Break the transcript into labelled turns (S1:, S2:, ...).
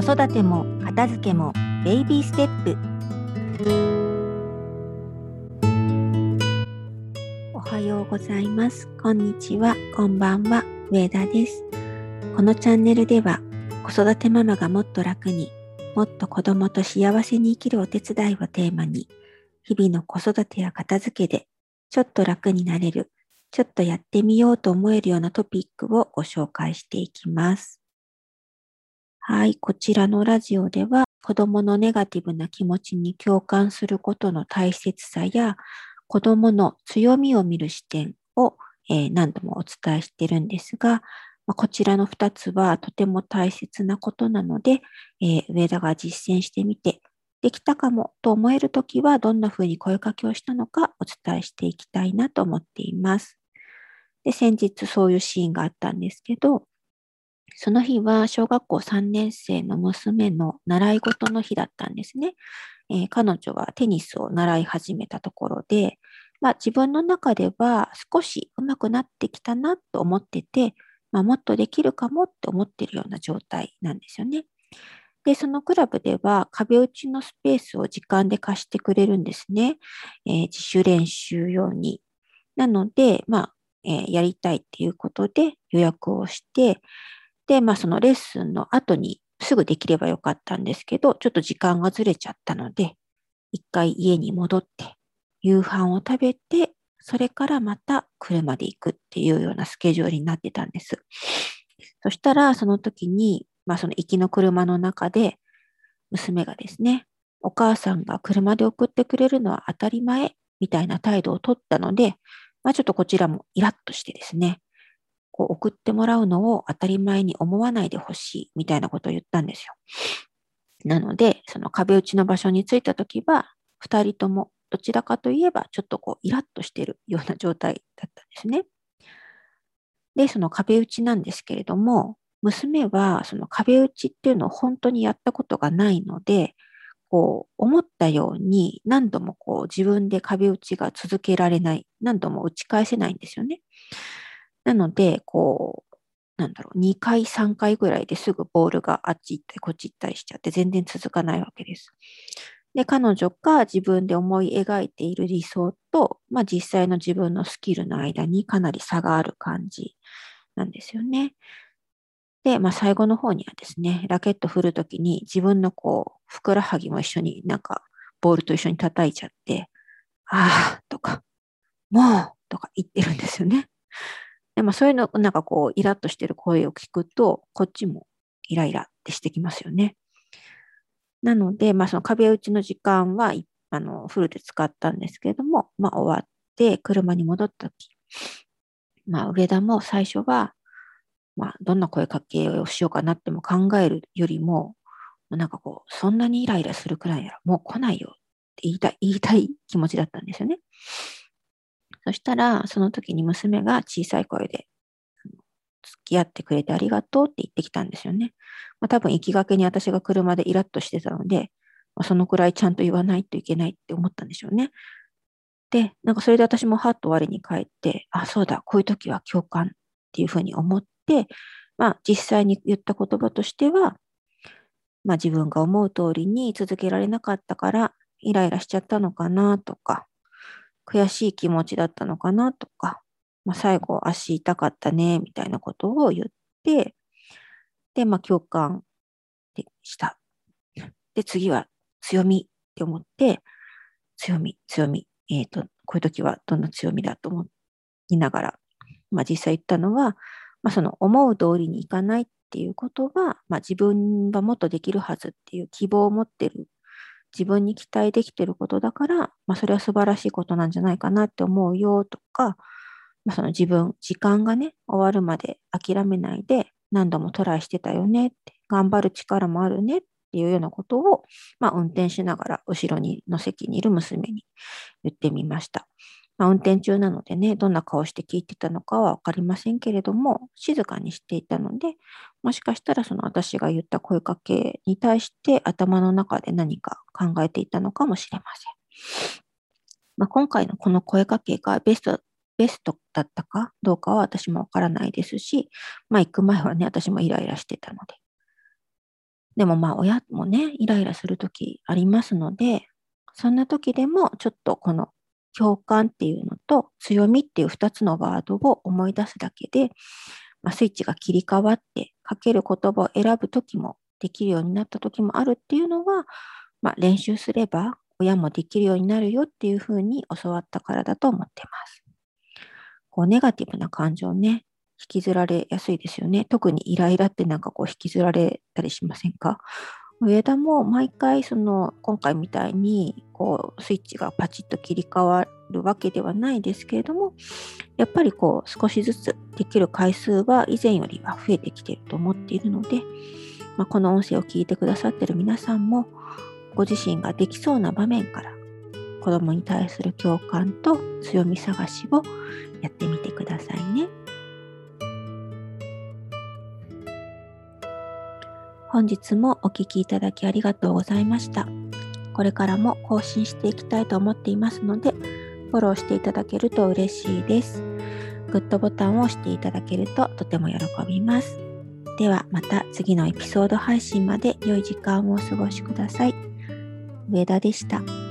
S1: 子育ても片付けもベイビーステップ。おはようございます。こんにちは。こんばんは。上田です。このチャンネルでは子育てママがもっと楽にもっと子供と幸せに生きるお手伝いをテーマに日々の子育てや片付けでちょっと楽になれるちょっとやってみようと思えるようなトピックをご紹介していきます。はい、こちらのラジオでは子供のネガティブな気持ちに共感することの大切さや子供の強みを見る視点を、え、何度もお伝えしているんですが、ま、こちらの2つはとても大切なことなので、え、上田が実践してみてできたかもと思えるときはどんなふうに声かけをしたのかお伝えしていきたいなと思っています。で、先日そういうシーンがあったんですけど、その日は小学校3年生の娘の習い事の日だったんですね。えー、彼女はテニスを習い始めたところで、まあ、自分の中では少し上手くなってきたなと思ってて、まあ、もっとできるかもって思ってるような状態なんですよね。で、そのクラブでは壁打ちのスペースを時間で貸してくれるんですね。えー、自主練習用に。なので、まあ、えー、やりたいっていうことで予約をして、で、まあそのレッスンの後にすぐできればよかったんですけど、ちょっと時間がずれちゃったので、一回家に戻って、夕飯を食べて、それからまた車で行くっていうようなスケジュールになってたんです。そしたら、その時に、まあその行きの車の中で、娘がですね、お母さんが車で送ってくれるのは当たり前みたいな態度をとったので、まあ、ちょっとこちらもイラッとしてですね、こう送ってもらうのを当たり前に思わないでほしいみたいなことを言ったんですよ。なので、その壁打ちの場所に着いたときは、二人ともどちらかといえばちょっとこうイラッとしているような状態だったんですね。で、その壁打ちなんですけれども、娘はその壁打ちっていうのを本当にやったことがないので、こう、思ったように何度もこう自分で壁打ちが続けられない、何度も打ち返せないんですよね。なので、こう、なんだろう、2回、3回ぐらいですぐボールがあっち行ったりこっち行ったりしちゃって全然続かないわけです。で、彼女が自分で思い描いている理想と、まあ実際の自分のスキルの間にかなり差がある感じなんですよね。で、まあ、最後の方にはですね、ラケット振るときに自分のこう、ふくらはぎも一緒になんか、ボールと一緒に叩いちゃって、ああとか、もうとか言ってるんですよね。で、まあ、そういうの、なんかこう、イラッとしてる声を聞くと、こっちもイライラってしてきますよね。なので、まあ、その壁打ちの時間は、あの、フルで使ったんですけれども、まあ、終わって、車に戻ったとき、まあ、上田も最初は、まあ、どんな声かけをしようかなっても考えるよりも、なんかこう、そんなにイライラするくらいならもう来ないよって言いたい、言いたい気持ちだったんですよね。そしたら、その時に娘が小さい声で、付き合ってくれてありがとうって言ってきたんですよね。まあ、多分行きがけに私が車でイラッとしてたので、まあ、そのくらいちゃんと言わないといけないって思ったんでしょうね。で、なんかそれで私もハッと我に返って、あ、そうだ、こういう時は共感っていうふうに思って、まあ、実際に言った言葉としては、まあ、自分が思う通りに続けられなかったからイライラしちゃったのかなとか、悔しい気持ちだったのかなとか、まあ、最後足痛かったねみたいなことを言って、で、まあ、共感でした。で、次は強みって思って、強み、強み。えっ、ー、と、こういう時はどんな強みだと思いながら、まあ実際言ったのは、まあ、その思う通りにいかないっていうことは、まあ、自分はもっとできるはずっていう希望を持ってる、自分に期待できてることだから、まあ、それは素晴らしいことなんじゃないかなって思うよとか、まあ、その自分、時間がね、終わるまで諦めないで何度もトライしてたよねって、頑張る力もあるねっていうようなことを、まあ、運転しながら後ろにの席にいる娘に言ってみました。まあ、運転中なのでね、どんな顔して聞いてたのかはわかりませんけれども、静かにしていたので、もしかしたらその私が言った声かけに対して頭の中で何か考えていたのかもしれません。まあ、今回のこの声かけがベスト、ベストだったかどうかは私もわからないですし、まあ、行く前はね、私もイライラしてたので。でもまあ親もね、イライラするときありますので、そんな時でもちょっとこの共感っていうのと強みっていう2つのワードを思い出すだけで、まあ、スイッチが切り替わって書ける言葉を選ぶ時もできるようになった時もあるっていうのは、まあ、練習すれば親もできるようになるよっていうふうに教わったからだと思ってます。こうネガティブな感情ね、引きずられやすいですよね。特にイライラってなんかこう引きずられたりしませんか？上田も毎回その今回みたいにこうスイッチがパチッと切り替わるわけではないですけれどもやっぱりこう少しずつできる回数は以前よりは増えてきていると思っているので、まあ、この音声を聞いてくださっている皆さんもご自身ができそうな場面から子供に対する共感と強み探しをやってみてくださいね。本日もお聴きいただきありがとうございました。これからも更新していきたいと思っていますので、フォローしていただけると嬉しいです。グッドボタンを押していただけるととても喜びます。ではまた次のエピソード配信まで良い時間をお過ごしください。上田でした。